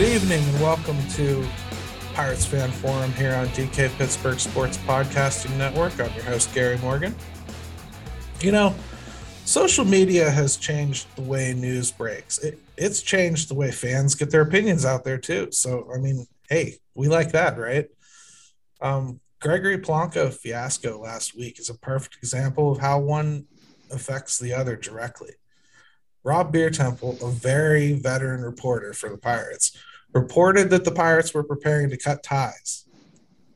Good evening and welcome to Pirates Fan Forum here on DK Pittsburgh Sports Podcasting Network. I'm your host, Gary Morgan. You know, social media has changed the way news breaks. It, it's changed the way fans get their opinions out there, too. So, I mean, hey, we like that, right? Um, Gregory Polanco fiasco last week is a perfect example of how one affects the other directly. Rob Biertempfel, a very veteran reporter for the Pirates, reported that the Pirates were preparing to cut ties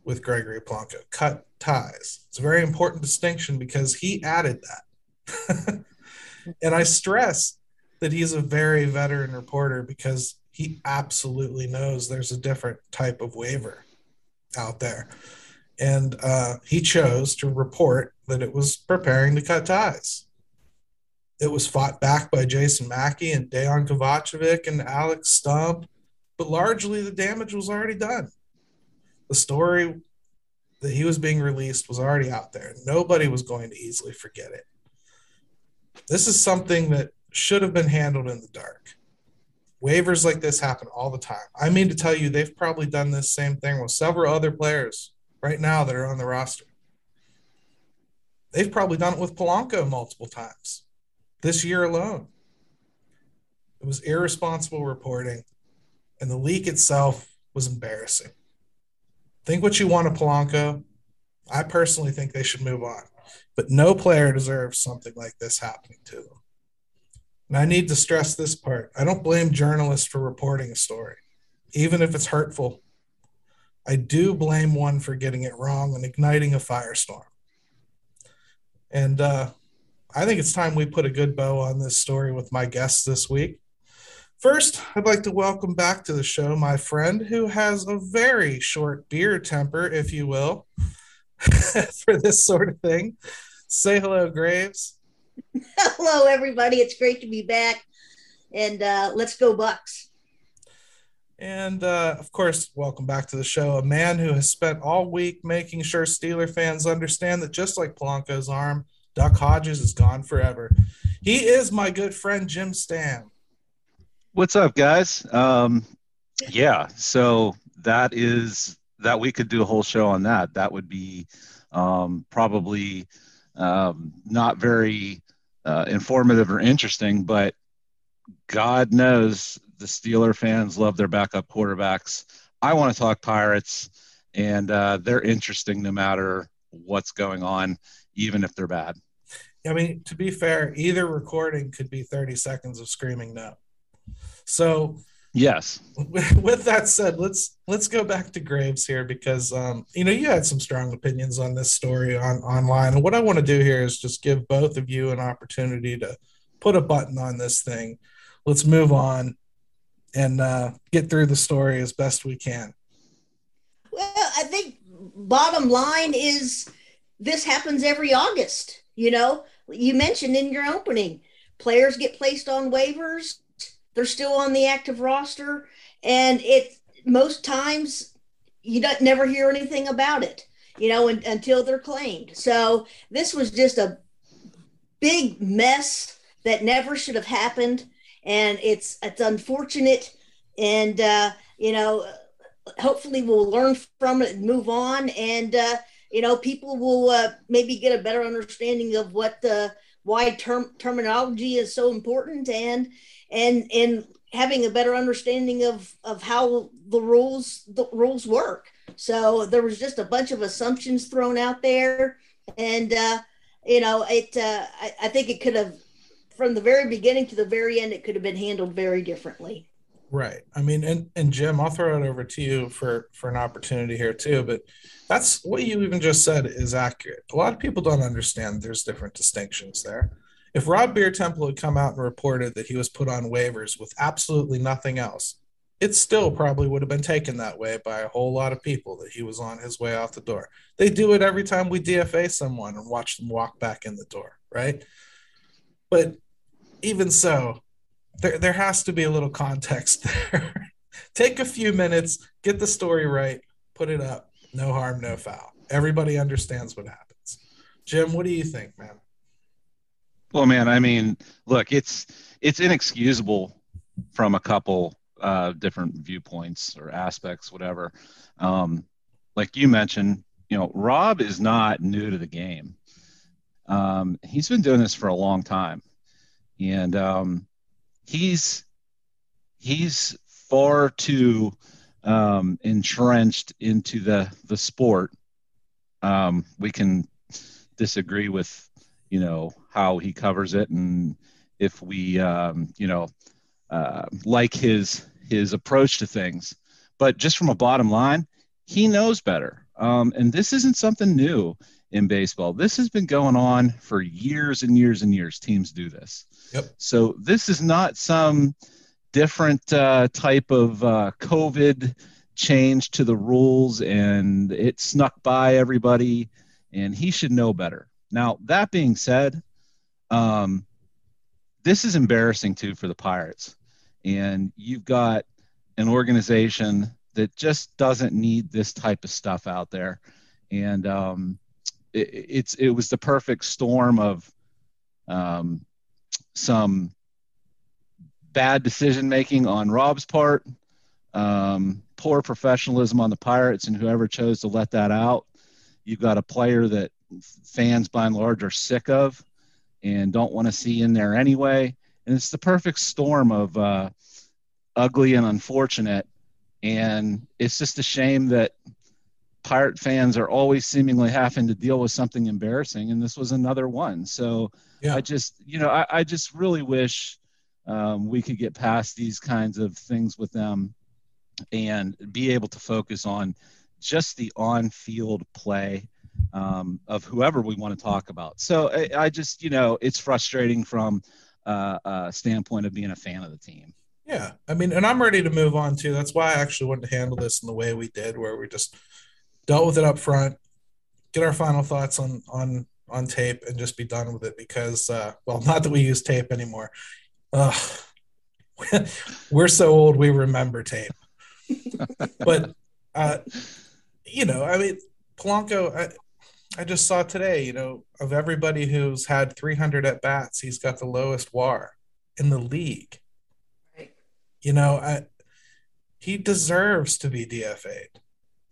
with Gregory Polanco. Cut ties. It's a very important distinction because he added that. and I stress that he's a very veteran reporter because he absolutely knows there's a different type of waiver out there. And uh, he chose to report that it was preparing to cut ties it was fought back by Jason Mackey and Dejan Kovacevic and Alex Stumpf, but largely the damage was already done. The story that he was being released was already out there. Nobody was going to easily forget it. This is something that should have been handled in the dark. Waivers like this happen all the time. I mean to tell you, they've probably done this same thing with several other players right now that are on the roster. They've probably done it with Polanco multiple times this year alone. It was irresponsible reporting, and the leak itself was embarrassing. Think what you want of Polanco. I personally think they should move on, but no player deserves something like this happening to them. And I need to stress this part I don't blame journalists for reporting a story, even if it's hurtful. I do blame one for getting it wrong and igniting a firestorm. And uh, I think it's time we put a good bow on this story with my guests this week. First, I'd like to welcome back to the show my friend who has a very short beer temper, if you will, for this sort of thing. Say hello, Graves. Hello, everybody. It's great to be back. And uh, let's go, Bucks. And uh, of course, welcome back to the show. A man who has spent all week making sure Steeler fans understand that just like Polanco's arm, Duck Hodges is gone forever. He is my good friend Jim Stam. What's up, guys? Um, yeah, so that is that we could do a whole show on that. That would be um, probably um, not very uh, informative or interesting, but God knows the Steeler fans love their backup quarterbacks. I want to talk Pirates, and uh, they're interesting no matter what's going on, even if they're bad. I mean, to be fair, either recording could be 30 seconds of screaming no. So yes. With that said, let's let's go back to Graves here because um, you know you had some strong opinions on this story on online, and what I want to do here is just give both of you an opportunity to put a button on this thing. Let's move on and uh, get through the story as best we can. Well, I think bottom line is this happens every August. You know, you mentioned in your opening, players get placed on waivers, they're still on the active roster, and it most times you don't never hear anything about it, you know, and, until they're claimed. So this was just a big mess that never should have happened, and it's it's unfortunate, and uh, you know, hopefully we'll learn from it and move on, and uh, you know, people will uh, maybe get a better understanding of what the why term terminology is so important and and and having a better understanding of of how the rules the rules work. So there was just a bunch of assumptions thrown out there and uh you know it uh I, I think it could have from the very beginning to the very end it could have been handled very differently Right. I mean, and, and Jim, I'll throw it over to you for for an opportunity here too. But that's what you even just said is accurate. A lot of people don't understand there's different distinctions there. If Rob Biertempfel had come out and reported that he was put on waivers with absolutely nothing else, it still probably would have been taken that way by a whole lot of people that he was on his way out the door. They do it every time we DFA someone and watch them walk back in the door, right? But even so, there, there has to be a little context there. Take a few minutes, get the story right, put it up. No harm, no foul. Everybody understands what happens. Jim, what do you think, man? Well, man, I mean, look, it's it's inexcusable from a couple uh, different viewpoints or aspects, whatever. Um, like you mentioned, you know, Rob is not new to the game. Um, he's been doing this for a long time, and um, he's he's far too um, entrenched into the the sport. Um, we can disagree with you know how he covers it and if we um, you know uh, like his his approach to things. But just from a bottom line he knows better. Um, and this isn't something new in baseball. This has been going on for years and years and years. Teams do this. Yep. So this is not some different uh, type of uh, COVID change to the rules, and it snuck by everybody, and he should know better. Now that being said, um, this is embarrassing too for the Pirates, and you've got an organization that just doesn't need this type of stuff out there, and um, it, it's it was the perfect storm of um, some bad decision making on Rob's part, um, poor professionalism on the Pirates, and whoever chose to let that out. You've got a player that fans by and large are sick of and don't want to see in there anyway. And it's the perfect storm of uh, ugly and unfortunate. And it's just a shame that Pirate fans are always seemingly having to deal with something embarrassing, and this was another one. So yeah. I just, you know, I, I just really wish um, we could get past these kinds of things with them and be able to focus on just the on-field play um, of whoever we want to talk about. So I, I just, you know, it's frustrating from uh, a standpoint of being a fan of the team. Yeah, I mean, and I'm ready to move on too. That's why I actually wanted to handle this in the way we did, where we just dealt with it up front, get our final thoughts on on on tape, and just be done with it. Because uh, well, not that we use tape anymore. Uh, we're so old we remember tape. but uh, you know, I mean, Polanco. I, I just saw today, you know, of everybody who's had 300 at bats, he's got the lowest WAR in the league. Right. You know, I, he deserves to be DFA'd.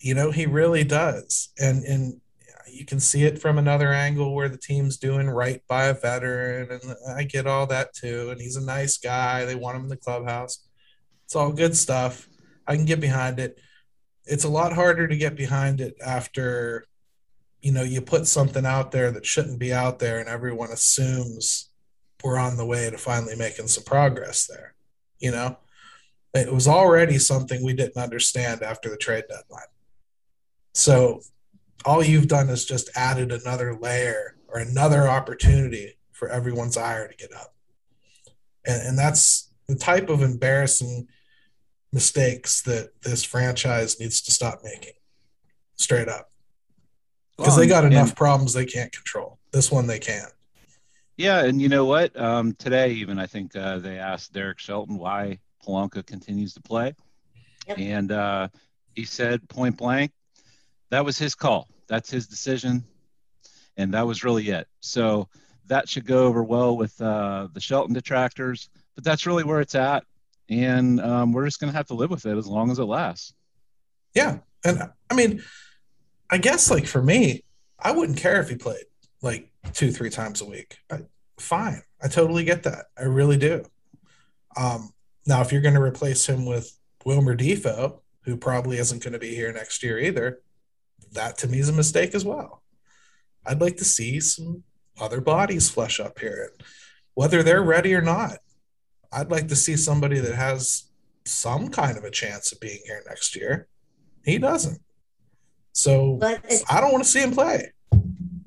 You know, he really does. And and you can see it from another angle where the team's doing right by a veteran and I get all that too and he's a nice guy. They want him in the clubhouse. It's all good stuff. I can get behind it. It's a lot harder to get behind it after you know you put something out there that shouldn't be out there and everyone assumes we're on the way to finally making some progress there. You know, it was already something we didn't understand after the trade deadline. So all you've done is just added another layer or another opportunity for everyone's ire to get up. And, and that's the type of embarrassing mistakes that this franchise needs to stop making straight up. Because well, they got enough and, problems they can't control. This one they can. Yeah, and you know what? Um, today, even I think uh, they asked Derek Shelton why Polanco continues to play, yep. and uh, he said point blank, that was his call. That's his decision, and that was really it. So that should go over well with uh, the Shelton detractors, but that's really where it's at, and um, we're just going to have to live with it as long as it lasts. Yeah, and I mean, I guess like for me, I wouldn't care if he played like two, three times a week. I, fine, I totally get that. I really do. Um, now, if you're going to replace him with Wilmer Difo, who probably isn't going to be here next year either, that to me is a mistake as well. I'd like to see some other bodies flesh up here, whether they're ready or not. I'd like to see somebody that has some kind of a chance of being here next year. He doesn't. So I don't want to see him play.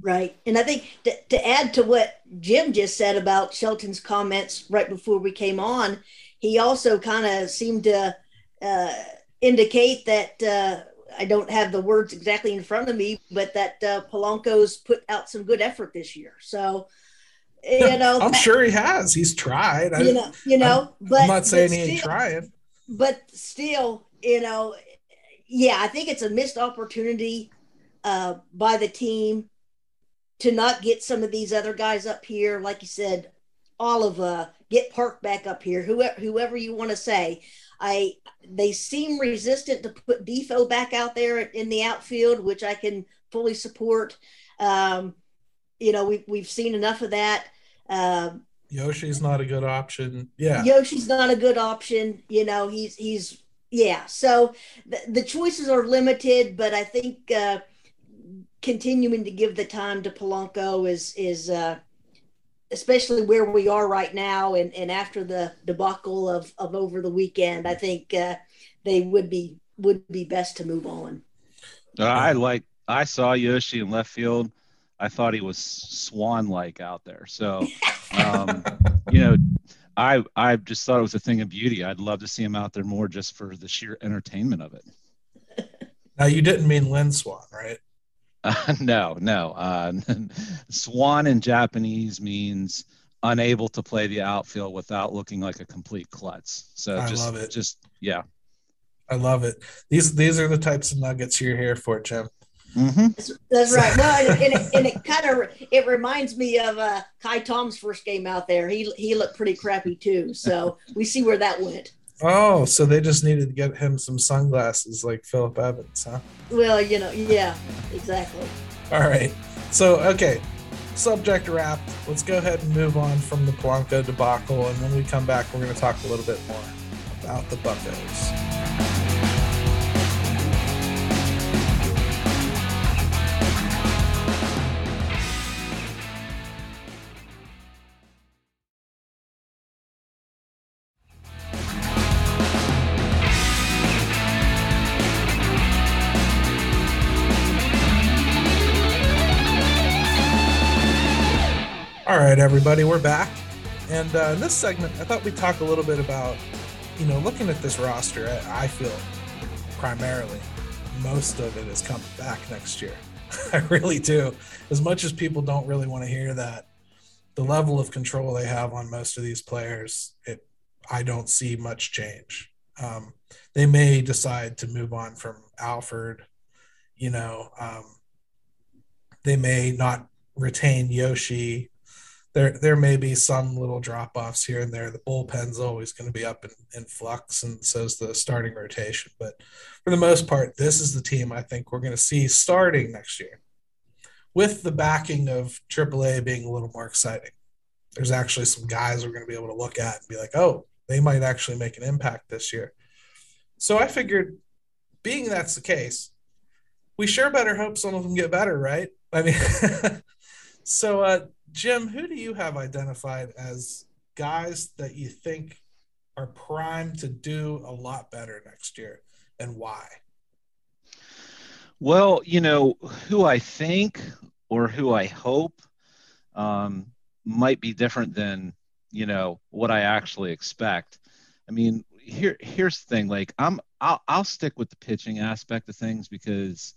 Right. And I think to, to add to what Jim just said about Shelton's comments right before we came on, he also kind of seemed to uh, indicate that uh, I don't have the words exactly in front of me, but that uh, Polanco's put out some good effort this year. So, you know, I'm sure he has. He's tried. You know, you know, I'm, but I'm not saying he still, ain't trying. But still, you know, yeah, I think it's a missed opportunity uh, by the team to not get some of these other guys up here, like you said, Oliva, get Park back up here, whoever whoever you want to say. I they seem resistant to put Difo back out there in the outfield, which I can fully support. Um, you know, we've we've seen enough of that. Um, Yoshi's not a good option. Yeah, Yoshi's not a good option. You know, he's he's yeah. So the, the choices are limited, but I think uh, continuing to give the time to Polanco is is uh, especially where we are right now and, and after the debacle of, of over the weekend, I think uh, they would be would be best to move on. Uh, I like I saw Yoshi in left field. I thought he was swan like out there. So um, you know, I I just thought it was a thing of beauty. I'd love to see him out there more just for the sheer entertainment of it. Now you didn't mean Lynn Swann, right? Uh, no, no. Uh, swan in Japanese means unable to play the outfield without looking like a complete klutz. So I just, love it. just yeah. I love it. These these are the types of nuggets you're here for, Jim. Mm-hmm. That's, that's right. No, and, and it, and it kind of it reminds me of uh, Ka'ai Tom's first game out there. He he looked pretty crappy too. So we see where that went. Oh, so they just needed to get him some sunglasses like Phillip Evans, huh? Well, you know, yeah, exactly. All right. So, okay, subject wrapped. Let's go ahead and move on from the Polanco debacle. And when we come back, we're going to talk a little bit more about the Buckos. All right, everybody, we're back. And uh, in this segment, I thought we'd talk a little bit about, you know, looking at this roster. I, I feel primarily most of it is coming back next year. I really do. As much as people don't really want to hear that, the level of control they have on most of these players, it I don't see much change. Um, they may decide to move on from Alford. You know, um, they may not retain Yoshi there there may be some little drop offs here and there. The bullpen's always going to be up in, in flux, and so is the starting rotation. But for the most part, this is the team I think we're going to see starting next year, with the backing of AAA being a little more exciting. There's actually some guys we're going to be able to look at and be like, oh, they might actually make an impact this year. So I figured, being that's the case, we sure better hope some of them get better, right? I mean, so uh, Jim, who do you have identified as guys that you think are primed to do a lot better next year and why? Well, you know, who I think or who I hope um, might be different than, you know, what I actually expect. I mean, here here's the thing, like I'm I'll, I'll stick with the pitching aspect of things because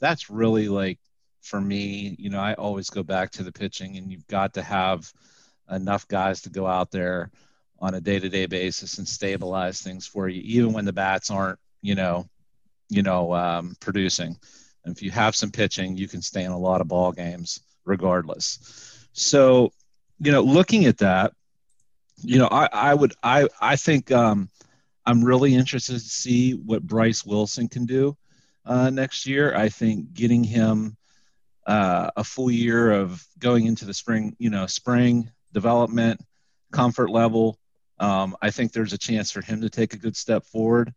that's really like for me, you know, I always go back to the pitching, and you've got to have enough guys to go out there on a day-to-day basis and stabilize things for you, even when the bats aren't, you know, you know, um, producing. And if you have some pitching, you can stay in a lot of ball games regardless. So, you know, looking at that, you know, I, I would, I, I think um, I'm really interested to see what Bryce Wilson can do uh, next year. I think getting him uh, a full year of going into the spring, you know, spring development, comfort level. Um, I think there's a chance for him to take a good step forward.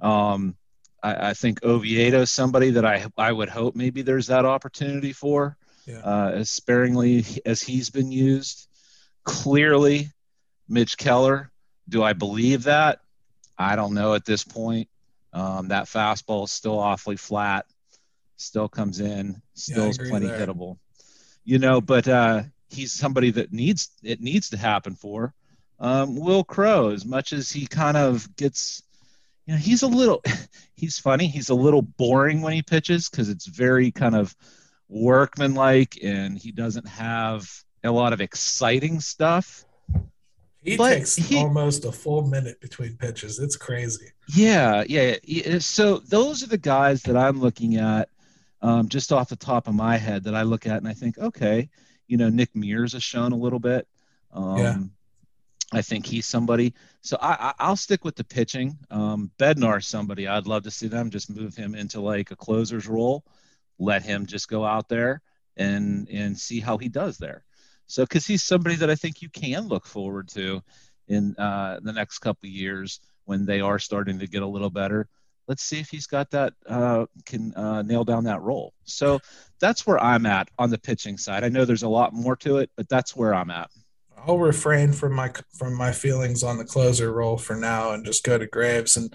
Um, I, I, think Oviedo is somebody that I I would hope maybe there's that opportunity for, yeah. uh, as sparingly as he's been used. Clearly, Mitch Keller. Do I believe that? I don't know at this point. Um, that fastball is still awfully flat, still comes in, still yeah, is plenty there. hittable. You know, but uh, he's somebody that needs it needs to happen for. Um, Wil Crowe, as much as he kind of gets, you know, he's a little, he's funny. He's a little boring when he pitches because it's very kind of workmanlike, and he doesn't have a lot of exciting stuff. He but takes he, almost a full minute between pitches. It's crazy. Yeah, yeah. So those are the guys that I'm looking at, um, just off the top of my head, that I look at and I think, okay, you know, Nick Mears has shown a little bit. Um, yeah. I think he's somebody. So I, I will stick with the pitching. Um, Bednar, somebody I'd love to see them just move him into like a closer's role, let him just go out there and and see how he does there. So because he's somebody that I think you can look forward to in uh, the next couple years when they are starting to get a little better. Let's see if he's got that uh, can uh, nail down that role. So that's where I'm at on the pitching side. I know there's a lot more to it, but that's where I'm at. I'll refrain from my from my feelings on the closer role for now and just go to Graves and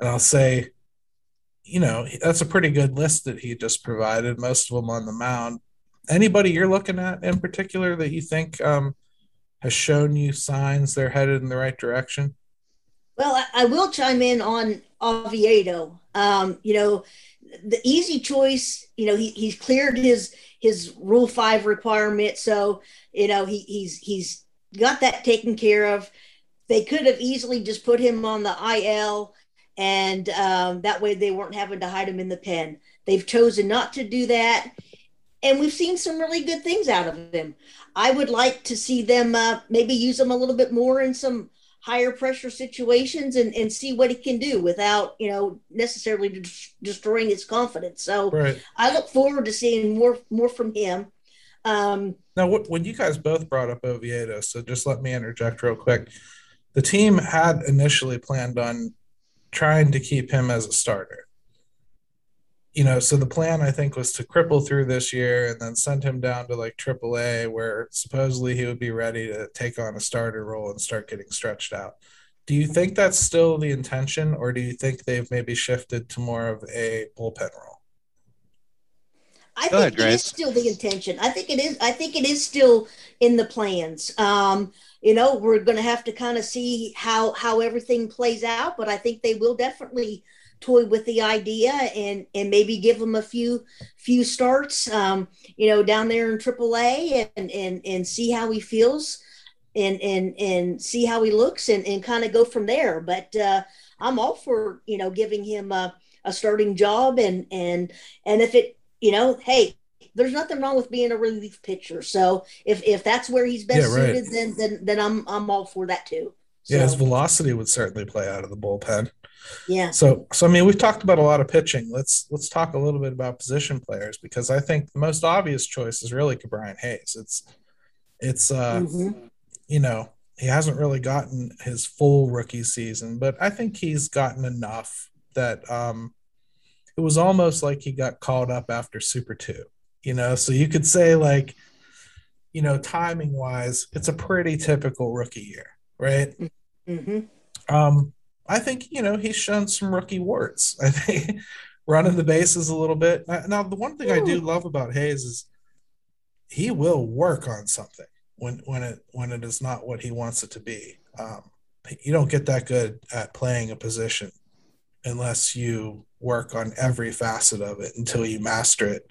and I'll say, you know, that's a pretty good list that he just provided. Most of them on the mound. Anybody you're looking at in particular that you think um, has shown you signs they're headed in the right direction? Well, I, I will chime in on Oviedo. Um, you know, the easy choice. You know, he, he's cleared his his Rule Five requirement, so you know he, he's he's got that taken care of. They could have easily just put him on the IL, and um, that way they weren't having to hide him in the pen. They've chosen not to do that, and we've seen some really good things out of him. I would like to see them uh, maybe use him a little bit more in some higher pressure situations and, and see what he can do without you know necessarily de- destroying his confidence so right. i look forward to seeing more more from him um, now, when you guys both brought up Oviedo, so just let me interject real quick. The team had initially planned on trying to keep him as a starter. You know, so the plan I think was to cripple through this year and then send him down to like AAA, where supposedly he would be ready to take on a starter role and start getting stretched out. Do you think that's still the intention, or do you think they've maybe shifted to more of a bullpen role? I Go think ahead, it is still the intention. I think it is. I think it is still in the plans. Um, you know, we're going to have to kind of see how how everything plays out, but I think they will definitely toy with the idea and and maybe give them a few few starts. Um, you know, down there in AAA and and and see how he feels and and and see how he looks and and kind of go from there. But uh, I'm all for you know giving him a a starting job and and and if it you know, hey, there's nothing wrong with being a relief pitcher. So if if that's where he's best yeah, right. suited, then then then I'm I'm all for that too. So, yeah, his velocity would certainly play out of the bullpen. Yeah. So so I mean we've talked about a lot of pitching. Let's let's talk a little bit about position players because I think the most obvious choice is really Ke'Bryan Hayes. It's it's uh mm-hmm. you know, he hasn't really gotten his full rookie season, but I think he's gotten enough that um it was almost like he got called up after Super 2, you know? So you could say, like, you know, timing wise, it's a pretty typical rookie year, right? Mm-hmm. Um, I think, you know, he's shown some rookie warts. I think running the bases a little bit. Now, the one thing Ooh. I do love about Hayes is he will work on something when when it when it is not what he wants it to be. Um, you don't get that good at playing a position unless you work on every facet of it until you master it.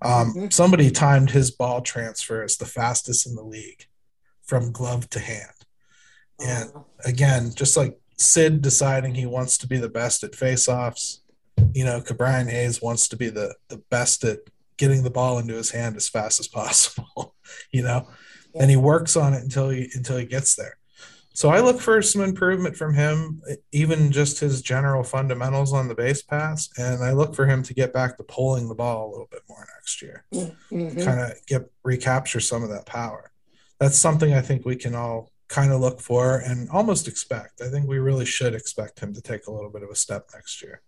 Um, mm-hmm. Somebody timed his ball transfer as the fastest in the league from glove to hand. And oh. again, just like Sid deciding he wants to be the best at faceoffs, you know, Ke'Bryan Hayes wants to be the, the best at getting the ball into his hand as fast as possible, you know, yeah. and he works on it until he until he gets there. So I look for some improvement from him, even just his general fundamentals on the base pass, and I look for him to get back to pulling the ball a little bit more next year, mm-hmm. kind of get recapture some of that power. That's something I think we can all kind of look for and almost expect. I think we really should expect him to take a little bit of a step next year.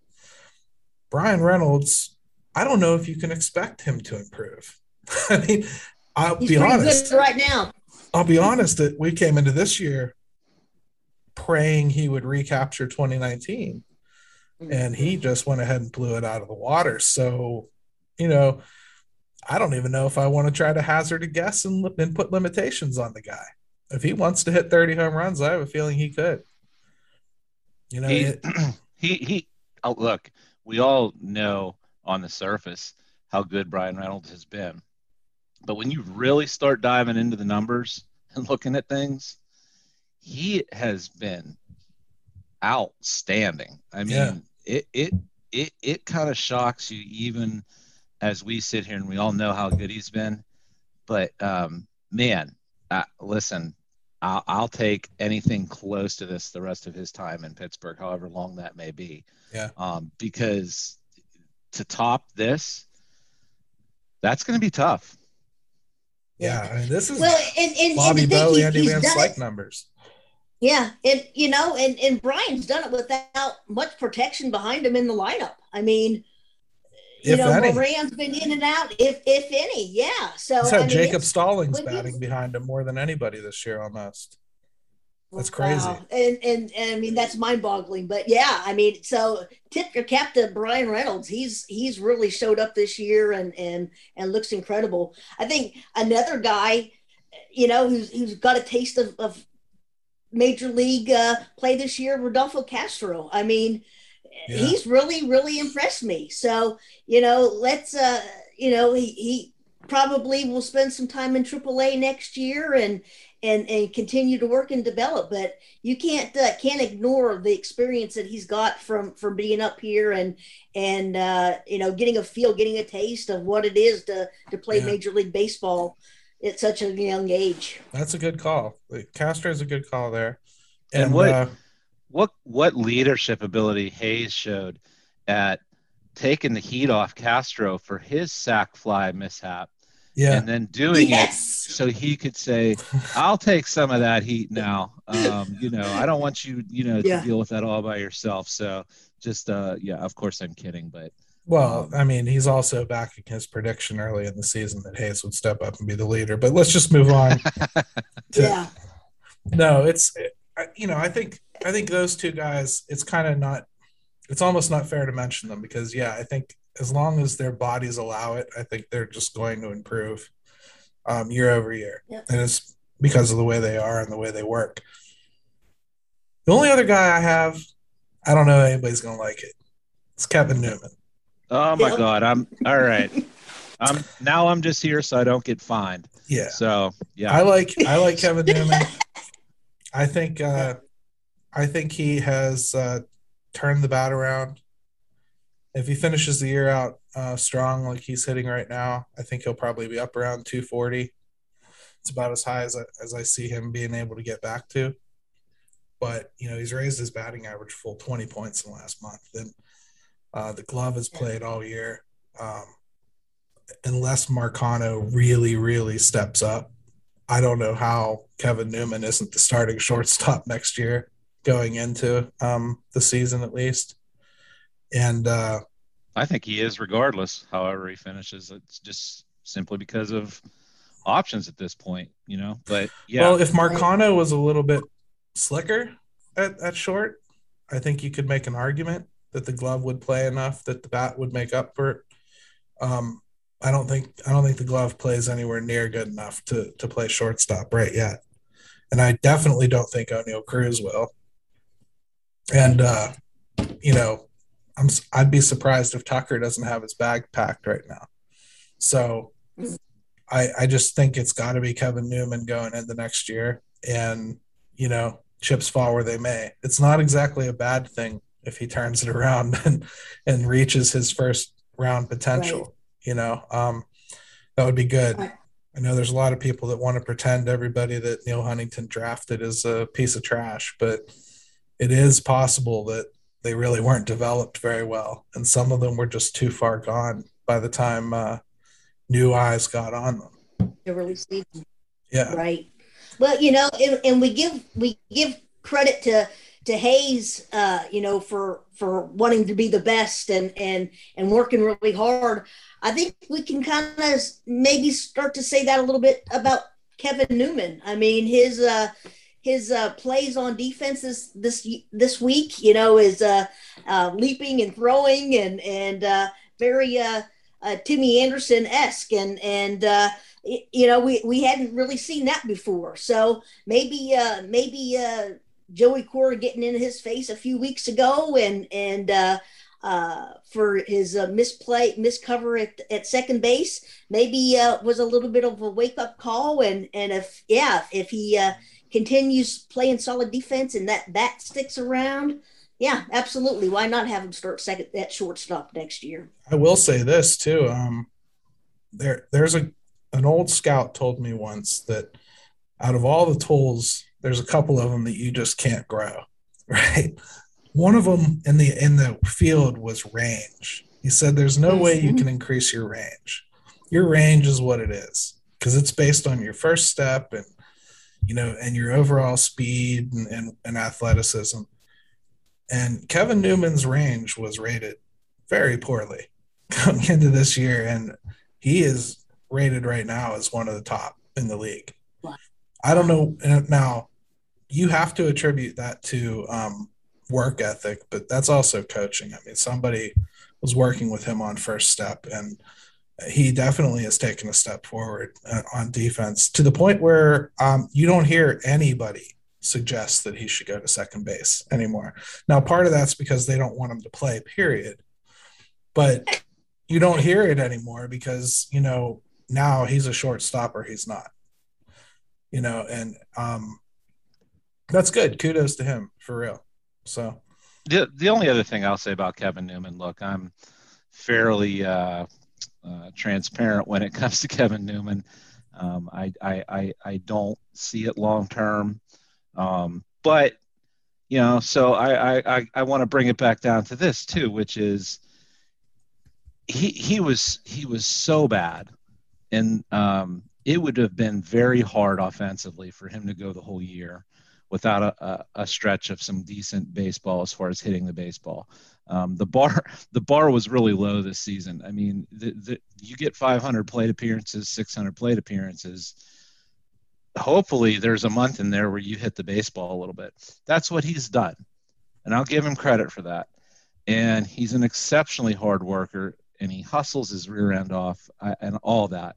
Bryan Reynolds, I don't know if you can expect him to improve. I mean, I'll He's be honest. right now. I'll be honest that we came into this year praying he would recapture 2019 and he Mm-hmm. just went ahead and blew it out of the water. So, you know, I don't even know if I want to try to hazard a guess and, and put limitations on the guy. If he wants to hit 30 home runs, I have a feeling he could. You know, he, it- he he oh, look we all know on the surface how good bryan reynolds has been but when you really start diving into the numbers and looking at things he has been outstanding i mean Yeah. it it it, it kind of shocks you even as we sit here and we all know how good he's been but um man uh, listen I'll, I'll take anything close to this the rest of his time in Pittsburgh, however long that may be. Yeah. Um, because to top this, that's going to be tough. yeah, I mean, this is Well, and, and, Bobby and the Bowie, he- Andy he's Van Slyke numbers. Yeah, and you know, and and Bryan's done it without much protection behind him in the lineup. I mean, you If know, any. Moran's been in and out, if if any. Yeah, so He's I had mean, Jacob Stallings batting he's- behind him more than anybody this year, almost. That's crazy. Wow. And, and and I mean that's mind-boggling. But yeah, I mean, so tip your cap to Bryan Reynolds. He's he's really showed up this year and and and looks incredible. I think another guy, you know, who's who's got a taste of, of major league uh, play this year, Rodolfo Castro. I mean, Yeah. he's really really impressed me. So you know, let's uh, you know, he he probably will spend some time in AAA next year and and and continue to work and develop. But you can't uh, can't ignore the experience that he's got from from being up here and and uh, you know getting a feel, getting a taste of what it is to to play Yeah. Major League Baseball at such a young age. That's a good call. Castro's a good call there. And And, what- uh, What what leadership ability Hayes showed at taking the heat off Castro for his sack fly mishap, yeah, and then doing Yes. it so he could say, "I'll take some of that heat now." Um, you know, I don't want you, you know, Yeah. to deal with that all by yourself. So just, uh, yeah, of course I'm kidding, but Well, Um, I mean, he's also backing his prediction early in the season that Hayes would step up and be the leader. But let's just move on. to- yeah. No, it's I- you know, I think I think those two guys. It's kind of not. It's almost not fair to mention them because yeah, I think as long as their bodies allow it, I think they're just going to improve um, year over year, Yep. and it's because of the way they are and the way they work. The only other guy I have, I don't know if anybody's gonna like it. It's Kevin Newman. oh my Yep. God, I'm all right. I'm now I'm just here so I don't get fined. Yeah. So yeah, I like I like Kevin Newman. I think uh, I think he has uh, turned the bat around. If he finishes the year out uh, strong like he's hitting right now, I think he'll probably be up around 240. It's about as high as I, as I see him being able to get back to. But you know he's raised his batting average full 20 points in the last month. And uh, the glove has played all year. Um, unless Marcano really really steps up, I don't know how Kevin Newman isn't the starting shortstop next year going into um, the season at least. And uh, I think he is regardless. However he finishes, it's just simply because of options at this point, you know. But yeah, well, if Marcano was a little bit slicker at, at short, I think you could make an argument that the glove would play enough that the bat would make up for it. Um, I don't think I don't think the glove plays anywhere near good enough to to play shortstop right yet, and I definitely don't think Oneil Cruz will. And uh, you know, I'm I'd be surprised if Tucker doesn't have his bag packed right now. So I I just think it's got to be Kevin Newman going in the next year, and you know, chips fall where they may. It's not exactly a bad thing if he turns it around and and reaches his first round potential. Right. You know, um, that would be good. I know there's a lot of people that want to pretend everybody that Neal Huntington drafted is a piece of trash, but it is possible that they really weren't developed very well, and some of them were just too far gone by the time uh, new eyes got on them. Really Yeah, right. Well you know and, and we give we give credit to to hayes uh you know for for wanting to be the best and and and working really hard i think we can kind of maybe start to say that a little bit about kevin newman i mean his uh his uh, plays on defenses this this week. You know, is uh, uh, leaping and throwing and and uh, very uh, uh, Timmy Anderson esque, and and uh, you know we we hadn't really seen that before. So maybe uh, maybe uh, Joey Cora getting in his face a few weeks ago, and and uh, uh, for his uh, misplay, miscover at, at second base, maybe uh, was a little bit of a wake up call. And and if yeah, if he uh, continues playing solid defense and that bat sticks around, yeah, absolutely. Why not have him start second at shortstop next year? I will say this too. Um, there, there's a an old scout told me once that out of all the tools, there's a couple of them that you just can't grow. Right. One of them in the in the field was range. He said, "There's no way you can increase your range. Your range is what it is because it's based on your first step and you know and your overall speed and, and, and athleticism." And Kevin Newman's range was rated very poorly coming into this year, and he is rated right now as one of the top in the league. I don't know now. You have to attribute that to um, work ethic, but that's also coaching. I mean, somebody was working with him on first step, and he definitely has taken a step forward uh, on defense to the point where um, you don't hear anybody suggests that he should go to second base anymore. Now, part of that's because they don't want him to play, period. But you don't hear it anymore because, you know, now he's a shortstop or he's not. You know, and um that's good. Kudos to him for real. So the the only other thing I'll say about Kevin Newman, look, I'm fairly uh, uh, transparent when it comes to Kevin Newman. Um, I, I, I I don't see it long term. Um, but you know, so I I, I I want to bring it back down to this too, which is he he was he was so bad, and um, it would have been very hard offensively for him to go the whole year without a, a, stretch of some decent baseball as far as hitting the baseball. Um, the bar the bar was really low this season. I mean, the, the, you get 500 plate appearances, 600 plate appearances hopefully there's a month in there where you hit the baseball a little bit. That's what he's done. And I'll give him credit for that. And he's an exceptionally hard worker and he hustles his rear end off uh, and all that.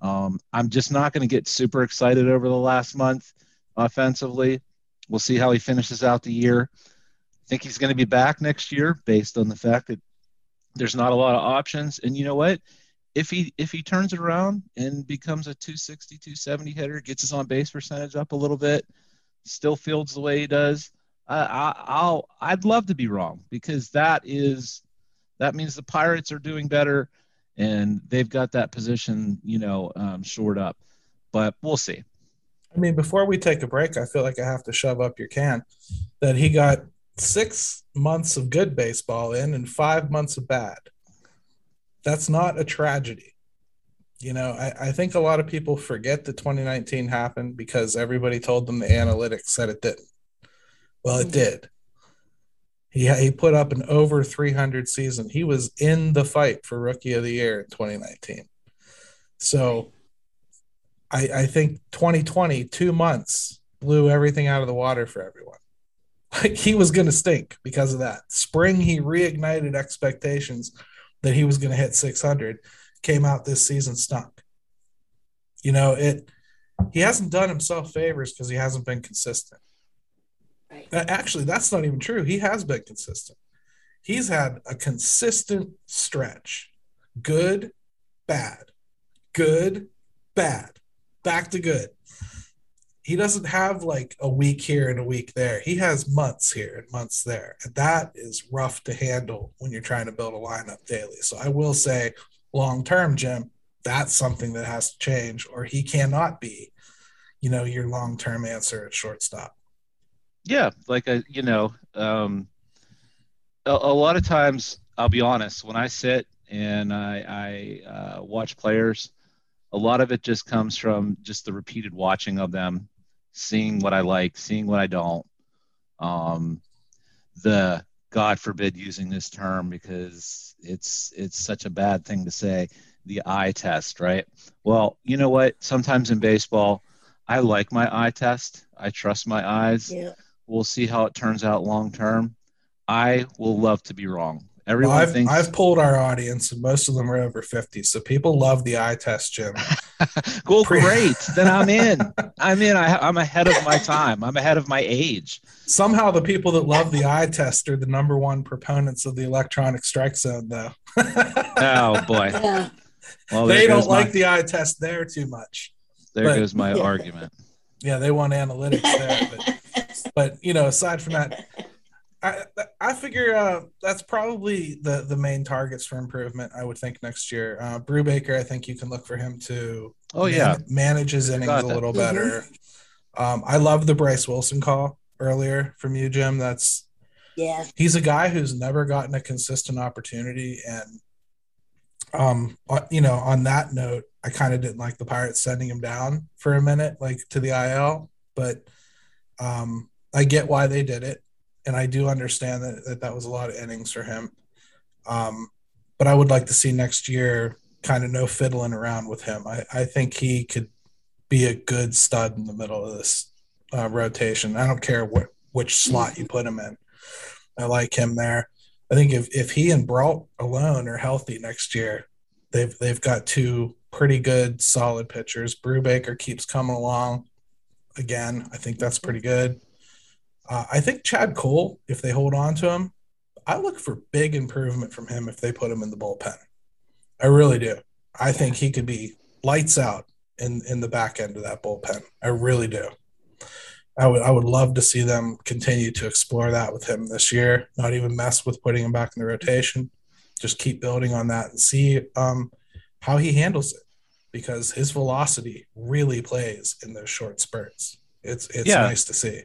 Um, I'm just not going to get super excited over the last month offensively. We'll see how he finishes out the year. I think he's going to be back next year based on the fact that there's not a lot of options. And you know what? if he if he turns it around and becomes a 260 270 hitter gets his on base percentage up a little bit still fields the way he does I, i'll i'd love to be wrong because that is that means the pirates are doing better and they've got that position you know um, shored up but we'll see i mean before we take a break i feel like i have to shove up your can that he got six months of good baseball in and five months of bad that's not a tragedy. You know, I, I think a lot of people forget that 2019 happened because everybody told them the analytics said it didn't. Well, it mm-hmm. did. He, he put up an over 300 season. He was in the fight for rookie of the year in 2019. So I, I think 2020, two months, blew everything out of the water for everyone. Like he was going to stink because of that. Spring, he reignited expectations that he was going to hit 600 came out this season stunk. You know, it he hasn't done himself favors because he hasn't been consistent. Right. Actually, that's not even true. He has been consistent. He's had a consistent stretch. Good, bad. Good, bad. Back to good he doesn't have like a week here and a week there. He has months here and months there. And that is rough to handle when you're trying to build a lineup daily. So I will say long term, Jim, that's something that has to change, or he cannot be, you know, your long term answer at shortstop. Yeah, like a you know, um, a, a, lot of times I'll be honest when I sit and I, I uh, watch players, a lot of it just comes from just the repeated watching of them seeing what I like, seeing what I don't. Um, the God forbid using this term because it's it's such a bad thing to say. The eye test, right? Well, you know what? Sometimes in baseball, I like my eye test. I trust my eyes. Yeah. We'll see how it turns out long term. I will love to be wrong. Everyone well, I've, thinks I've pulled our audience, and most of them are over 50. So people love the eye test, Jim. well, great. then I'm in. I'm in. I, I'm ahead of my time. I'm ahead of my age. Somehow, the people that love the eye test are the number one proponents of the electronic strike zone, though. oh boy. Yeah. Well, they don't goes like the eye test there too much. there but- goes my Yeah. argument. Yeah, they want analytics there, but but you know, aside from that, I I figure uh, that's probably the the main targets for improvement. I would think next year. Uh, Brubaker, I think you can look for him to Oh yeah. manage his innings Got a that. little better. Um, I love the Bryce Wilson call earlier from you, Jim. That's Yeah. he's a guy who's never gotten a consistent opportunity and um you know on that note i kind of didn't like the pirates sending him down for a minute like to the il but um i get why they did it and i do understand that that, that was a lot of innings for him um but i would like to see next year kind of no fiddling around with him i i think he could be a good stud in the middle of this uh, rotation i don't care what which slot you put him in I like him there. I think if, if he and Brault alone are healthy next year, they've they've got two pretty good solid pitchers. Brubaker keeps coming along again. I think that's pretty good. Uh, I think Chad Kuhl, if they hold on to him, I look for big improvement from him if they put him in the bullpen. I really do. I think he could be lights out in in the back end of that bullpen. I really do. I would I would love to see them continue to explore that with him this year. Not even mess with putting him back in the rotation. Just keep building on that and see um, how he handles it, because his velocity really plays in those short spurts. It's it's Yeah. nice to see.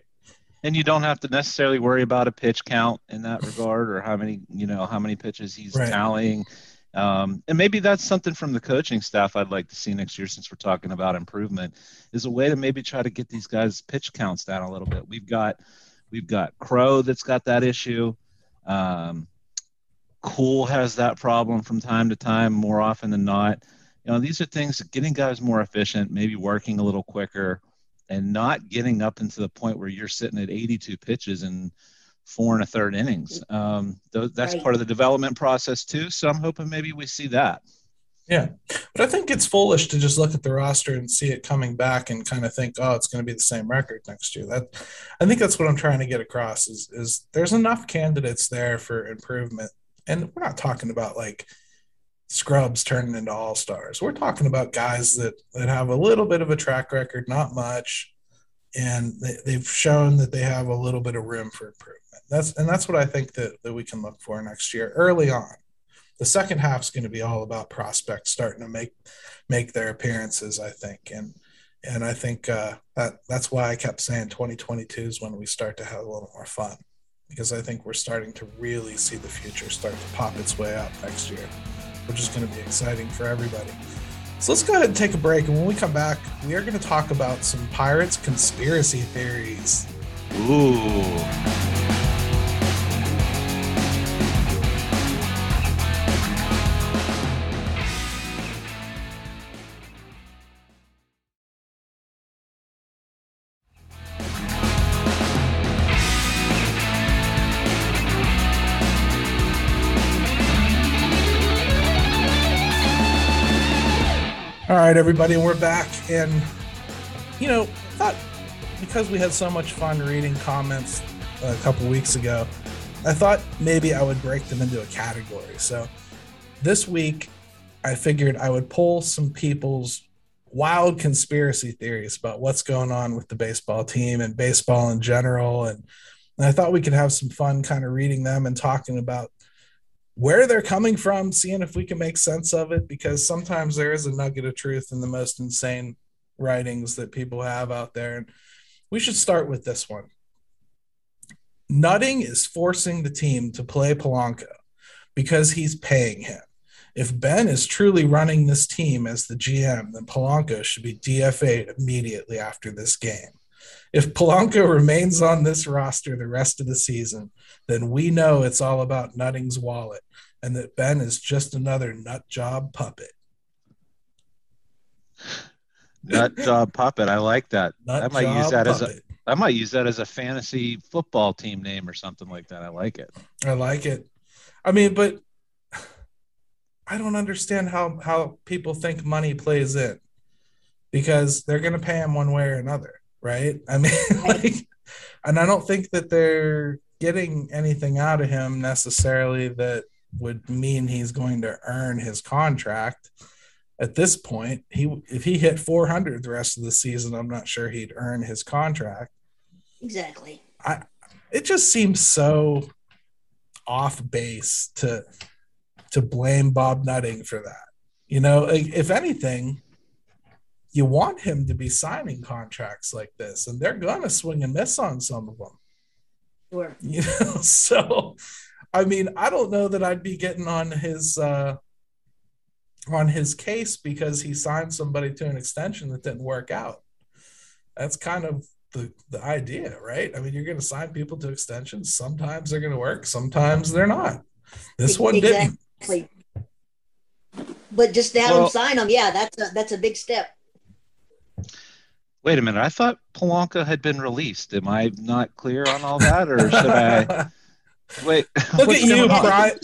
And you don't have to necessarily worry about a pitch count in that regard or how many, you know, how many pitches he's Right. tallying. Um, and maybe that's something from the coaching staff I'd like to see next year since we're talking about improvement is a way to maybe try to get these guys pitch counts down a little bit. We've got we've got Crowe that's got that issue. Um, Kuhl has that problem from time to time more often than not. You know, these are things getting guys more efficient, maybe working a little quicker and not getting up into the point where you're sitting at 82 pitches and four and a third innings. Um, th- that's Right. part of the development process too. So I'm hoping maybe we see that. Yeah. But I think it's foolish to just look at the roster and see it coming back and kind of think, oh, it's going to be the same record next year. That I think that's what I'm trying to get across is is there's enough candidates there for improvement. And we're not talking about like scrubs turning into all stars. We're talking about guys that that have a little bit of a track record, not much, and they, they've shown that they have a little bit of room for improvement. That's and that's what I think that that we can look for next year early on the second half is going to be all about prospects starting to make make their appearances i think and and i think uh, that that's why i kept saying 2022 is when we start to have a little more fun because i think we're starting to really see the future start to pop its way up next year which is going to be exciting for everybody so let's go ahead and take a break and when we come back we are going to talk about some pirates conspiracy theories Ooh. Right, everybody, we're back. And you know, thought because we had so much fun reading comments uh, a couple weeks ago, I thought maybe I would break them into a category. So this week, I figured I would pull some people's wild conspiracy theories about what's going on with the baseball team and baseball in general. And, and I thought we could have some fun kind of reading them and talking about where they're coming from, seeing if we can make sense of it, because sometimes there is a nugget of truth in the most insane writings that people have out there. And we should start with this one. Nutting is forcing the team to play Polanco because he's paying him. If Ben is truly running this team as the GM, then Polanco should be DFA'd immediately after this game. If Polanco remains on this roster the rest of the season, then we know it's all about Nutting's wallet and that Ben is just another nut job puppet. Nut job puppet. I like that. Nut I might use that as a I might use that as a fantasy football team name or something like that. I like it. I like it. I mean, but I don't understand how how people think money plays in because they're going to pay him one way or another, right? I mean, like, and I don't think that they're getting anything out of him necessarily that would mean he's going to earn his contract. At this point, he if he hit 400 the rest of the season, I'm not sure he'd earn his contract. Exactly. I it just seems so off base to to blame Bob Nutting for that. You know, if anything, you want him to be signing contracts like this, and they're gonna swing and miss on some of them. Sure. You know, so I mean, I don't know that I'd be getting on his uh on his case because he signed somebody to an extension that didn't work out. That's kind of the the idea, right? I mean, you're going to sign people to extensions. Sometimes they're going to work, sometimes they're not. This one didn't. Exactly. But just to have Well- him sign them, yeah, that's a that's a big step. Wait a minute. I thought Polanco had been released. Am I not clear on all that, or should I wait? Look at you. Brian.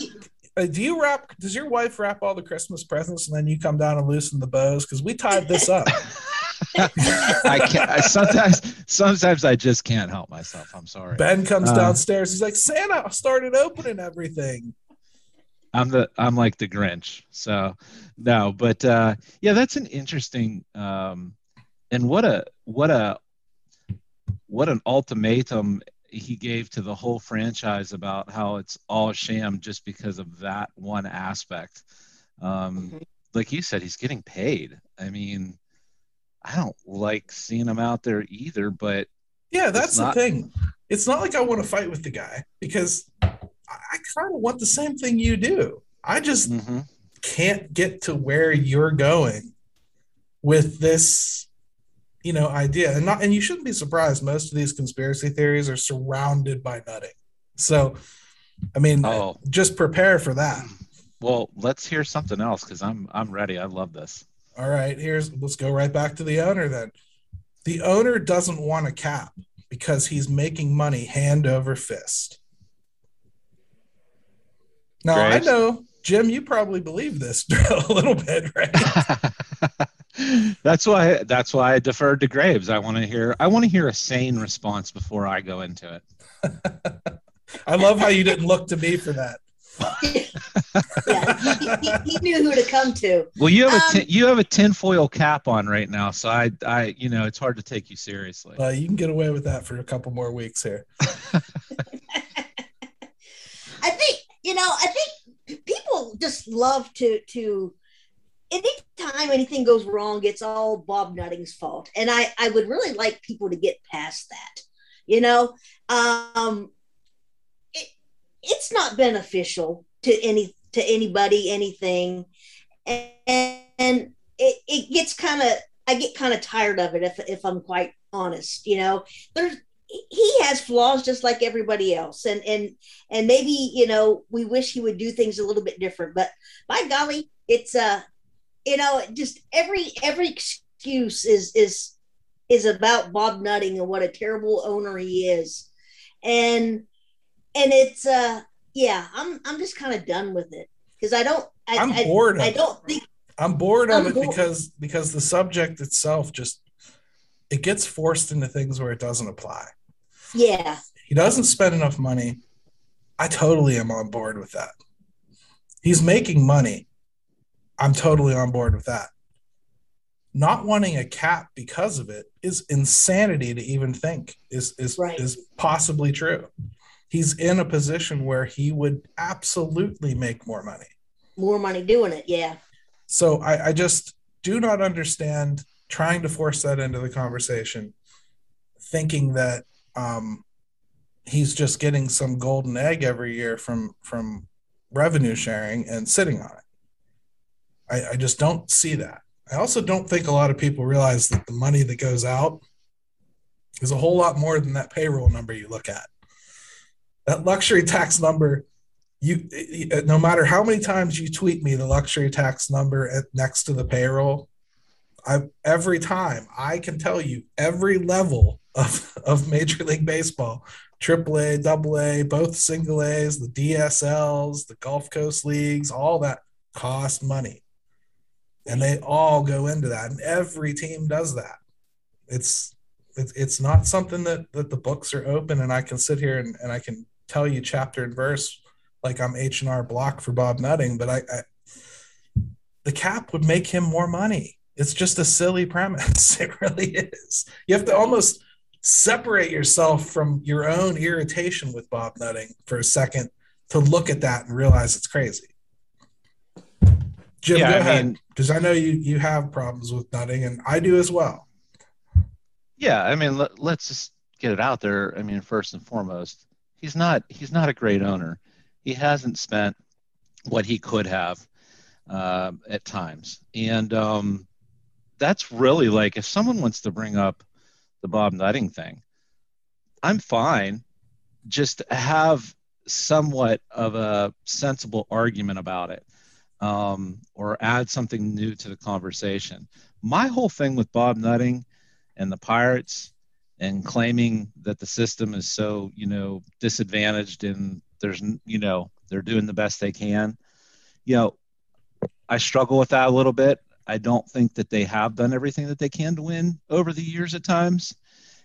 Uh, do you wrap? Does your wife wrap all the Christmas presents and then you come down and loosen the bows? Because we tied this up. I can't. I, sometimes, sometimes I just can't help myself. I'm sorry. Ben comes Uh, downstairs. He's like, Santa started opening everything. I'm the I'm like the Grinch. So no, but uh, yeah, that's an interesting um, and what a what a what an ultimatum he gave to the whole franchise about how it's all sham just because of that one aspect. Um, Mhm. like you said, he's getting paid. I mean, I don't like seeing him out there either, but Yeah, that's It's the thing. It's not like I want to fight with the guy because I, I kind of want the same thing you do. I just mhm. can't get to where you're going with this, you know, idea. And not and you shouldn't be surprised. Most of these conspiracy theories are surrounded by nutting. So, I mean, oh just prepare for that. well, let's hear something else because I'm I'm ready. I love this. All right, here's let's go right back to the owner then. The owner doesn't want a cap because he's making money hand over fist. Now I know, Jim, you probably believe this a little bit, right? that's why that's why I deferred to Graves. I want to hear I want to hear a sane response before I go into it. I love how you didn't look to me for that. Yeah, he, he- he knew who to come to. Well, you have a Um, tin, you have a tinfoil cap on right now, so I I you know it's hard to take you seriously. Uh, you can get away with that for a couple more weeks here. I think you know. I think people just love to to. Anytime anything goes wrong, it's all Bob Nutting's fault, and I I would really like people to get past that. You know, um, it it's not beneficial to any to anybody anything, and, and it it gets kind of I get kind of tired of it if if I'm quite honest. You know, there's he has flaws just like everybody else, and and and maybe you know we wish he would do things a little bit different but by golly it's uh you know just every every excuse is is is about bob nutting and what a terrible owner he is and and it's uh yeah i'm i'm just kind of done with it because i don't I, I'm I, bored of I don't think I'm bored of I'm it bored. because because the subject itself just it gets forced into things where it doesn't apply. yeah He doesn't spend enough money. I totally am on board with that. He's making money. I'm totally on board with that. Not wanting a cap because of it is insanity to even think is is Right. is possibly true. He's in a position where he would absolutely make more money. more money doing it yeah So I, I just do not understand trying to force that into the conversation, thinking that um, he's just getting some golden egg every year from from revenue sharing and sitting on it. I, I just don't see that. I also don't think a lot of people realize that the money that goes out is a whole lot more than that payroll number you look at. That luxury tax number you uh, no matter how many times you tweet me the luxury tax number at, next to the payroll I every time I can tell you every level of, of Major League Baseball, AAA, Double A, both single A's, the DSLs, the Gulf Coast leagues, all that cost money. And they all go into that. And every team does that. It's it's, it's not something that, that the books are open and I can sit here and, and I can tell you chapter and verse like I'm H and R Block for Bob Nutting, but I, I the cap would make him more money. It's just a silly premise. It really is. You have to almost separate yourself from your own irritation with Bob Nutting for a second to look at that and realize it's crazy. Jim, yeah, go I ahead, because I know you you have problems with Nutting, and I do as well. Yeah, I mean, let, let's just get it out there. I mean, first and foremost, he's not he's not a great owner. He hasn't spent what he could have uh, at times. And um, that's really like if someone wants to bring up the Bob Nutting thing, I'm fine. Just have somewhat of a sensible argument about it um, or add something new to the conversation. My whole thing with Bob Nutting and the Pirates and claiming that the system is so, you know, disadvantaged and there's, you know, they're doing the best they can. You know, I struggle with that a little bit. I don't think that they have done everything that they can to win over the years at times.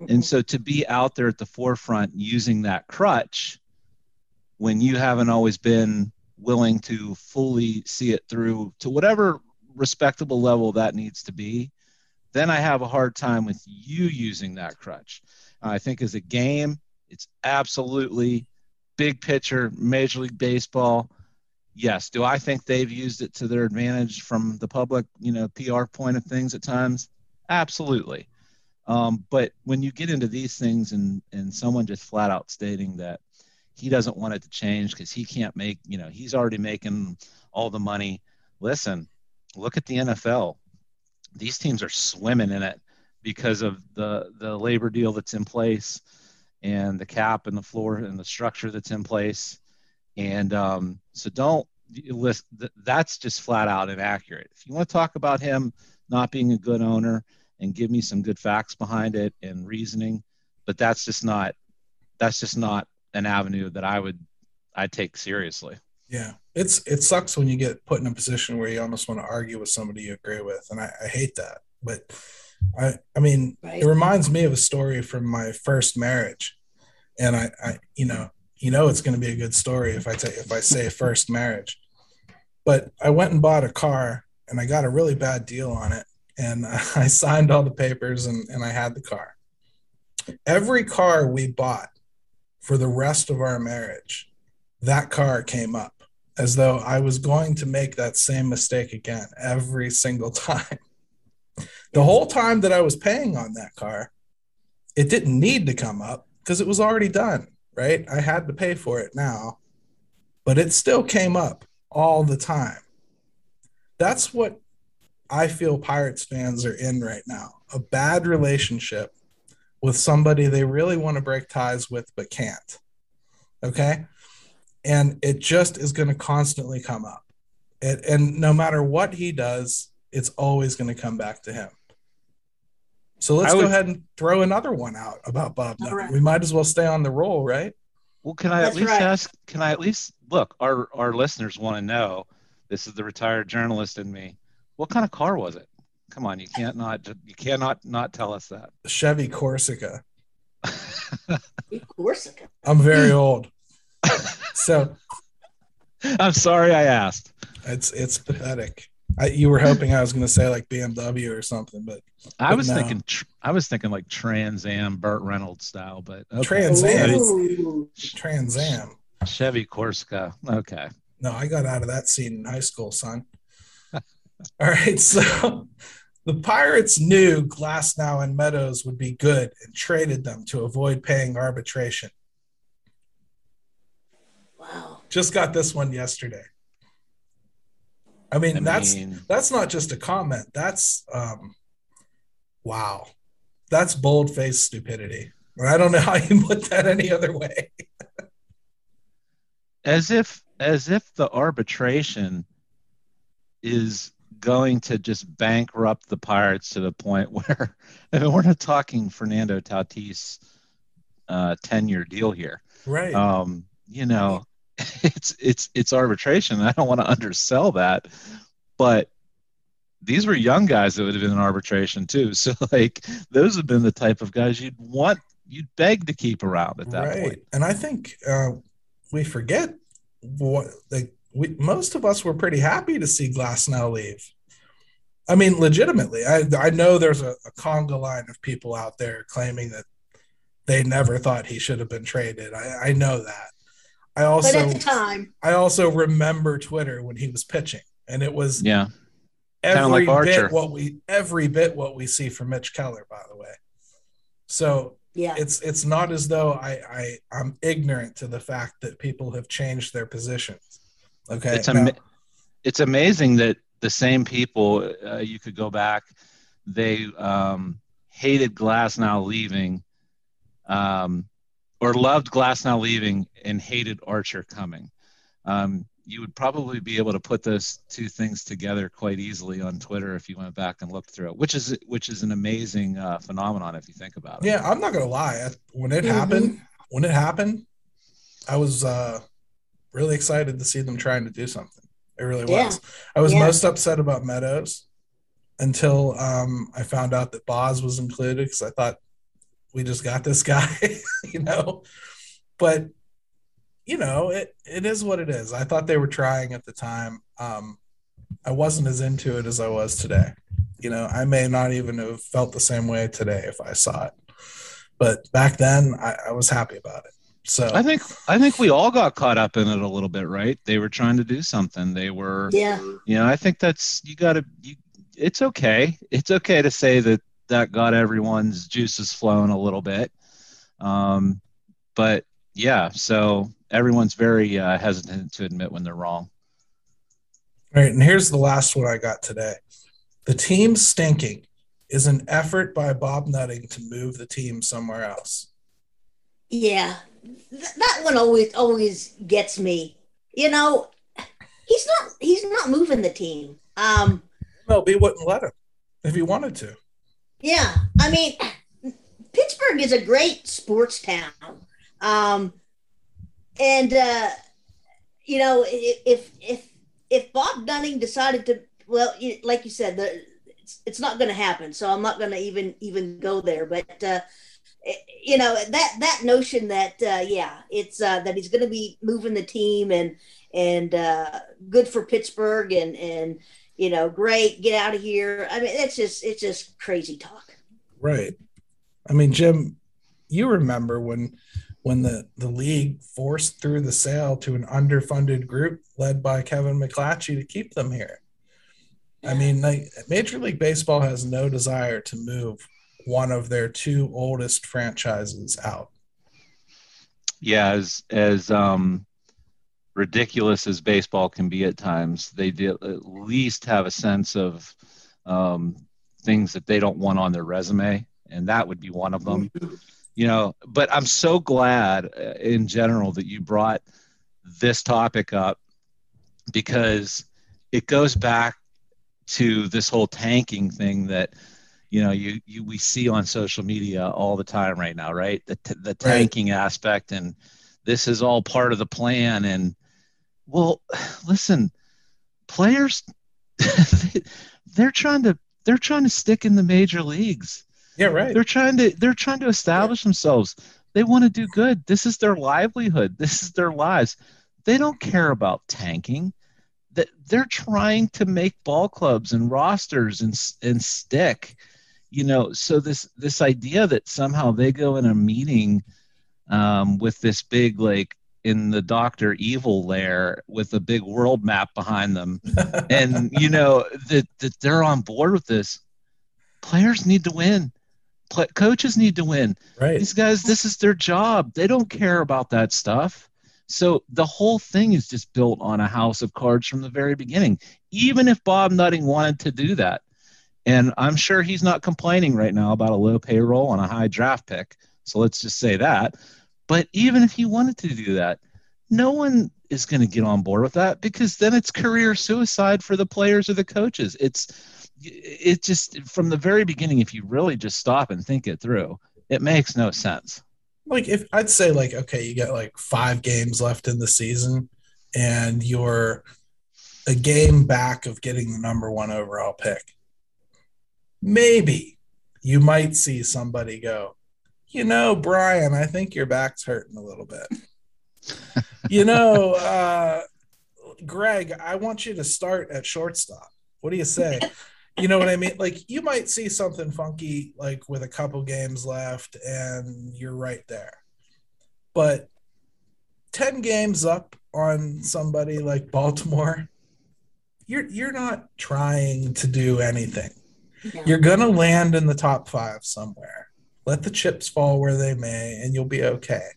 And so to be out there at the forefront using that crutch when you haven't always been willing to fully see it through to whatever respectable level that needs to be, then I have a hard time with you using that crutch. I think as a game, it's absolutely big picture, Major League Baseball yes. Do I think they've used it to their advantage from the public, you know, PR point of things at times? Absolutely. Um, but when you get into these things and and someone just flat out stating that he doesn't want it to change because he can't make, you know, he's already making all the money. Listen, look at the NFL. These teams are swimming in it because of the the labor deal that's in place and the cap and the floor and the structure that's in place and um, so don't list that's just flat out inaccurate. If you want to talk about him not being a good owner and give me some good facts behind it and reasoning, but that's just not that's just not an avenue that I would I take seriously. Yeah, it's it sucks when you get put in a position where you almost want to argue with somebody you agree with, and I, I hate that. But I I mean, right. it reminds me of a story from my first marriage, and I I you know you know it's going to be a good story if I take if I say first marriage. But I went and bought a car and I got a really bad deal on it and I signed all the papers and, and I had the car. Every car we bought for the rest of our marriage, that car came up as though I was going to make that same mistake again every single time. The whole time that I was paying on that car, it didn't need to come up because it was already done right? I had to pay for it now, but it still came up all the time. That's what I feel Pirates fans are in right now a bad relationship with somebody they really want to break ties with but can't. Okay. And it just is going to constantly come up. It, and no matter what he does, it's always going to come back to him. So let's would, go ahead and throw another one out about Bob Right. We might as well stay on the roll, right? Well, can I That's at least right. ask? Can I at least look? Our our listeners want to know. This is the retired journalist in me. What kind of car was it? Come on, you can't not you cannot not tell us that. Chevy Corsica. Corsica. I'm very old. so I'm sorry I asked. It's it's pathetic. I, you were hoping I was going to say like BMW or something, but, I was no. thinking I was thinking like Trans Am, Burt Reynolds style, but okay. Trans Am, Trans Am, Chevy Corsica. Okay. No, I got out of that scene in high school, son. All right, so the Pirates knew Glasnow and Meadows would be good and traded them to avoid paying arbitration. Wow. Just got this one yesterday. I mean, I that's mean, that's not just a comment. That's um, wow, that's bold faced stupidity. I don't know how you put that any other way. as if as if the arbitration is going to just bankrupt the Pirates to the point where I mean, we're not talking Fernando Tatis uh, 10 year deal here. Right. Um, you know, it's it's it's arbitration. I don't want to undersell that, but these were young guys that would have been in arbitration too. So like those have been the type of guys you'd want you'd beg to keep around at that right. point. And I think uh, we forget what like we most of us were pretty happy to see Glasnow leave. I mean, legitimately, I I know there's a, a conga line of people out there claiming that they never thought he should have been traded. I, I know that. I also but at the time I also remember Twitter when he was pitching, and it was yeah every like bit what we every bit what we see from Mitch Keller. By the way, so yeah, it's it's not as though I I I'm ignorant to the fact that people have changed their positions. Okay, it's am- it's amazing that the same people uh, you could go back they um, hated Glasnow leaving um, or loved Glasnow leaving and hated Archer coming. Um, you would probably be able to put those two things together quite easily on Twitter if you went back and looked through it, which is which is an amazing uh, phenomenon if you think about it. Yeah, I'm not gonna lie. When it mm-hmm. happened, when it happened, I was uh, really excited to see them trying to do something. It really yeah. was. I was yeah. most upset about Meadows until um, I found out that Baz was included because I thought we just got this guy, you know. But you know, it it is what it is. I thought they were trying at the time. Um, I wasn't as into it as I was today. You know, I may not even have felt the same way today if I saw it. But back then, I, I was happy about it. So I think I think we all got caught up in it a little bit, right? They were trying to do something. They were, yeah. You know, I think that's you got to. You, it's okay. It's okay to say that that got everyone's juices flowing a little bit. Um, but yeah, so everyone's very uh, hesitant to admit when they're wrong. All right, and here's the last one I got today. The team stinking is an effort by Bob Nutting to move the team somewhere else. Yeah, Th- that one always always gets me. You know, he's not he's not moving the team. Um, he wouldn't let him if he wanted to. Yeah, I mean, Pittsburgh is a great sports town, um, and uh, you know, if if if Bob Nutting decided to, well, like you said, the it's, it's not going to happen. So I'm not going to even even go there. But uh, you know that that notion that uh, yeah, it's uh, that he's going to be moving the team and and uh, good for Pittsburgh and and you know, great, get out of here. I mean, it's just it's just crazy talk. Right. I mean, Jim, you remember when when the the league forced through the sale to an underfunded group led by Kevin McClatchy to keep them here. I mean, like Major League Baseball has no desire to move one of their two oldest franchises out. Yeah, as as um ridiculous as baseball can be at times, they do at least have a sense of um, things that they don't want on their resume, and that would be one of them. You know, but I'm so glad uh, in general that you brought this topic up because it goes back to this whole tanking thing that you know you, you we see on social media all the time right now right the, the tanking right. aspect and this is all part of the plan and well, listen, players they're trying to they're trying to stick in the major leagues. Yeah, right. They're trying to they're trying to establish yeah. themselves. They want to do good. This is their livelihood. This is their lives. They don't care about tanking. That they're trying to make ball clubs and rosters and and stick. You know, so this this idea that somehow they go in a meeting um, with this big like in the Doctor Evil lair with a big world map behind them, and you know that that they're on board with this. Players need to win. Play, coaches need to win. Right. These guys, this is their job. They don't care about that stuff. So the whole thing is just built on a house of cards from the very beginning. Even if Bob Nutting wanted to do that, and I'm sure he's not complaining right now about a low payroll and a high draft pick. So let's just say that. But even if he wanted to do that, no one is going to get on board with that because then it's career suicide for the players or the coaches. It's it just from the very beginning if you really just stop and think it through, it makes no sense. Like if I'd say like okay, you got like 5 games left in the season and you're a game back of getting the number 1 overall pick. Maybe you might see somebody go, "You know, Brian, I think your back's hurting a little bit." you know, uh, Greg, I want you to start at shortstop. What do you say? you know what I mean? Like you might see something funky like with a couple games left and you're right there. But 10 games up on somebody like Baltimore, you're you're not trying to do anything. No. You're going to land in the top 5 somewhere. Let the chips fall where they may and you'll be okay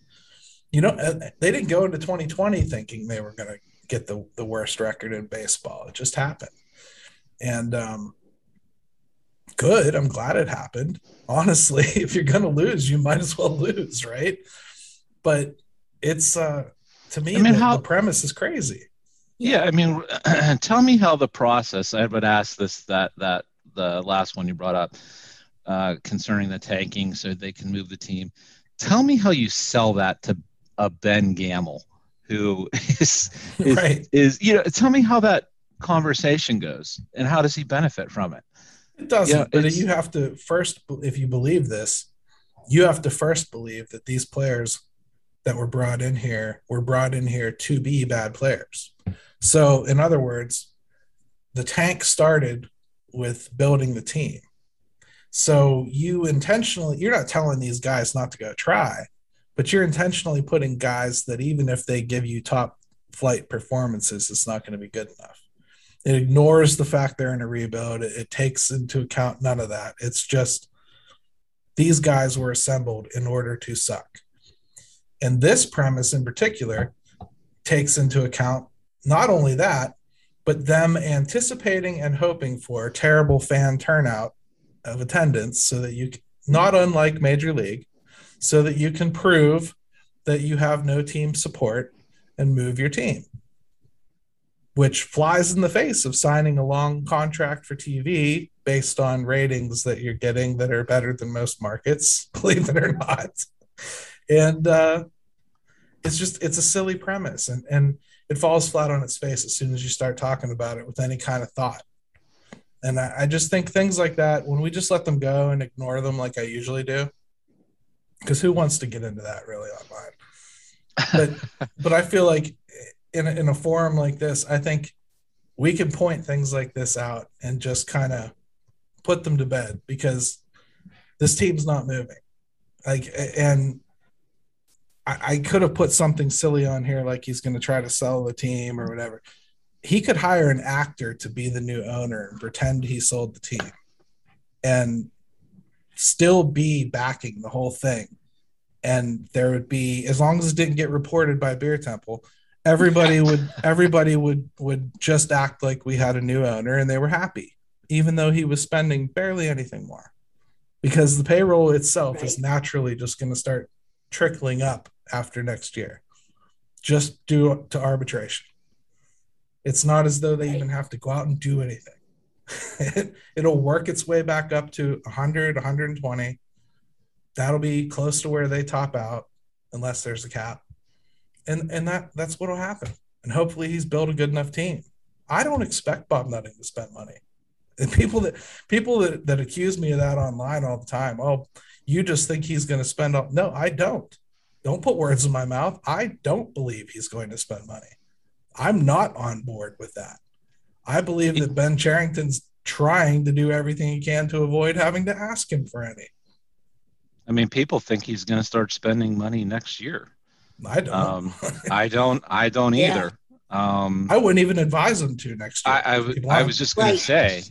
you know, uh, they didn't go into 2020 thinking they were going to get the, the worst record in baseball. It just happened. And um, good. I'm glad it happened. Honestly, if you're going to lose, you might as well lose, right? But it's, uh, to me, I mean, the, how, the premise is crazy. Yeah. I mean, tell me how the process, I would ask this, that, that, the last one you brought up uh, concerning the tanking so they can move the team. Tell me how you sell that to a Ben Gamel who is is, right. is you know tell me how that conversation goes and how does he benefit from it it doesn't you know, but you have to first if you believe this you have to first believe that these players that were brought in here were brought in here to be bad players so in other words the tank started with building the team so you intentionally you're not telling these guys not to go try but you're intentionally putting guys that even if they give you top flight performances, it's not going to be good enough. It ignores the fact they're in a rebuild. It, it takes into account none of that. It's just these guys were assembled in order to suck. And this premise in particular takes into account not only that, but them anticipating and hoping for terrible fan turnout of attendance so that you, not unlike Major League, so that you can prove that you have no team support and move your team, which flies in the face of signing a long contract for TV based on ratings that you're getting that are better than most markets, believe it or not. And uh, it's just it's a silly premise, and and it falls flat on its face as soon as you start talking about it with any kind of thought. And I, I just think things like that, when we just let them go and ignore them like I usually do, because who wants to get into that really online? But but I feel like in a, in a forum like this, I think we can point things like this out and just kind of put them to bed because this team's not moving. Like and I, I could have put something silly on here like he's going to try to sell the team or whatever. He could hire an actor to be the new owner and pretend he sold the team. And still be backing the whole thing. And there would be, as long as it didn't get reported by Biertempfel, everybody would everybody would would just act like we had a new owner and they were happy, even though he was spending barely anything more. Because the payroll itself right. is naturally just going to start trickling up after next year, just due to arbitration. It's not as though they even have to go out and do anything. it'll work its way back up to 100, 120. That'll be close to where they top out, unless there's a cap. And and that that's what'll happen. And hopefully he's built a good enough team. I don't expect Bob Nutting to spend money. And people that people that, that accuse me of that online all the time, oh, you just think he's going to spend all no, I don't. Don't put words in my mouth. I don't believe he's going to spend money. I'm not on board with that. I believe that Ben Cherington's trying to do everything he can to avoid having to ask him for any. I mean, people think he's going to start spending money next year. I don't. Um, I don't. I don't yeah. either. Um, I wouldn't even advise him to next year. I, I, I was just going right. to say.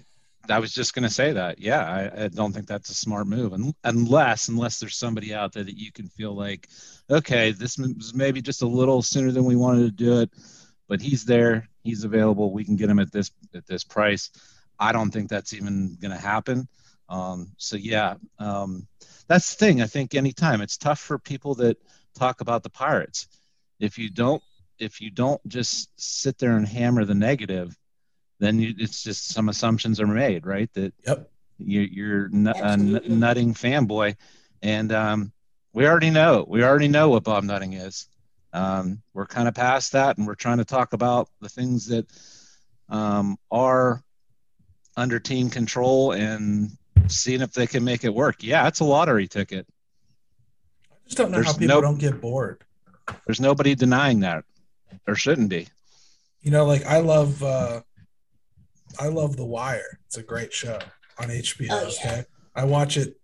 I was just going to say that. Yeah, I, I, don't think that's a smart move, and, unless unless there's somebody out there that you can feel like, okay, this was maybe just a little sooner than we wanted to do it, but he's there he's available. We can get him at this at this price. I don't think that's even going to happen. Um, so yeah, um, that's the thing. I think anytime it's tough for people that talk about the Pirates. If you don't, if you don't just sit there and hammer the negative, then you, it's just some assumptions are made, right? That yep. you, you're n- a n- nutting fanboy, and um, we already know we already know what Bob Nutting is. Um, we're kind of past that, and we're trying to talk about the things that um, are under team control and seeing if they can make it work. Yeah, it's a lottery ticket. I just don't know there's how people no, don't get bored. There's nobody denying that. There shouldn't be. You know, like I love uh I love The Wire. It's a great show on HBO. Oh, yeah. Okay. I watch it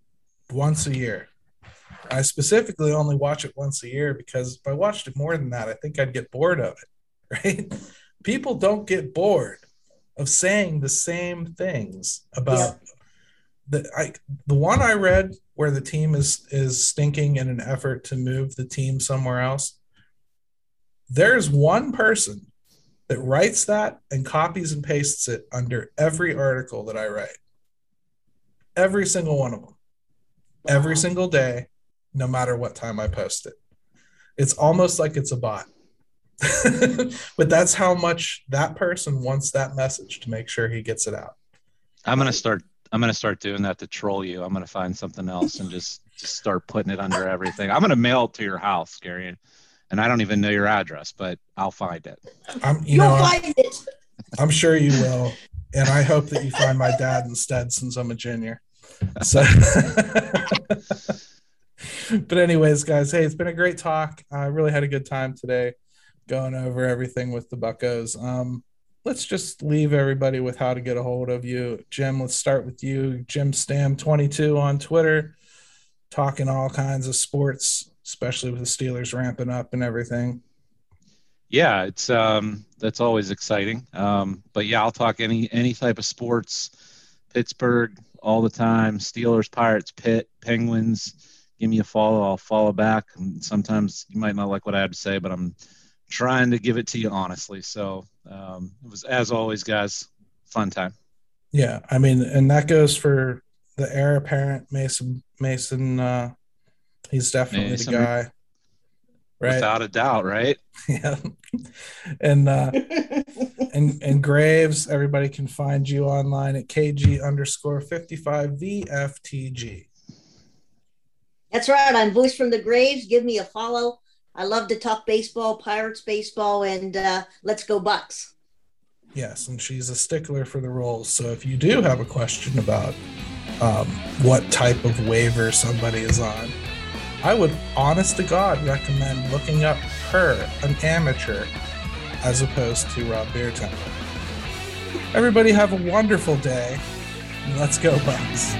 once a year. I specifically only watch it once a year because if I watched it more than that, I think I'd get bored of it. Right? People don't get bored of saying the same things about yeah. the I the one I read where the team is is stinking in an effort to move the team somewhere else. There's one person that writes that and copies and pastes it under every article that I write. Every single one of them. Every single day, no matter what time I post it. It's almost like it's a bot. but that's how much that person wants that message to make sure he gets it out. I'm gonna start. I'm gonna start doing that to troll you. I'm gonna find something else and just, just start putting it under everything. I'm gonna mail it to your house, Gary, and I don't even know your address, but I'll find it. I'm, you You'll know, find I'm, it. I'm sure you will, and I hope that you find my dad instead, since I'm a junior. So. but anyways, guys, hey, it's been a great talk. I really had a good time today going over everything with the Buckos. Um, let's just leave everybody with how to get a hold of you. Jim, let's start with you. Jim Stam22 on Twitter, talking all kinds of sports, especially with the Steelers ramping up and everything. Yeah, it's um that's always exciting. Um, but yeah, I'll talk any any type of sports, Pittsburgh all the time, Steelers, Pirates, Pitt, Penguins. Give me a follow, I'll follow back. And sometimes you might not like what I have to say, but I'm trying to give it to you honestly. So um, it was, as always, guys, fun time. Yeah, I mean, and that goes for the heir apparent Mason. Mason, uh, he's definitely Mason, the guy, right? Without a doubt, right? yeah, and uh, and and Graves. Everybody can find you online at kg underscore fifty five vftg. That's right. I'm voice from the graves. Give me a follow I love to talk baseball, Pirates baseball, and uh, let's go Bucks. Yes, and she's a stickler for the roles. So if you do have a question about um, what type of waiver somebody is on, I would, honest to God, recommend looking up her, an amateur, as opposed to Rob Biertempfel. Everybody have a wonderful day. Let's go, Bucks.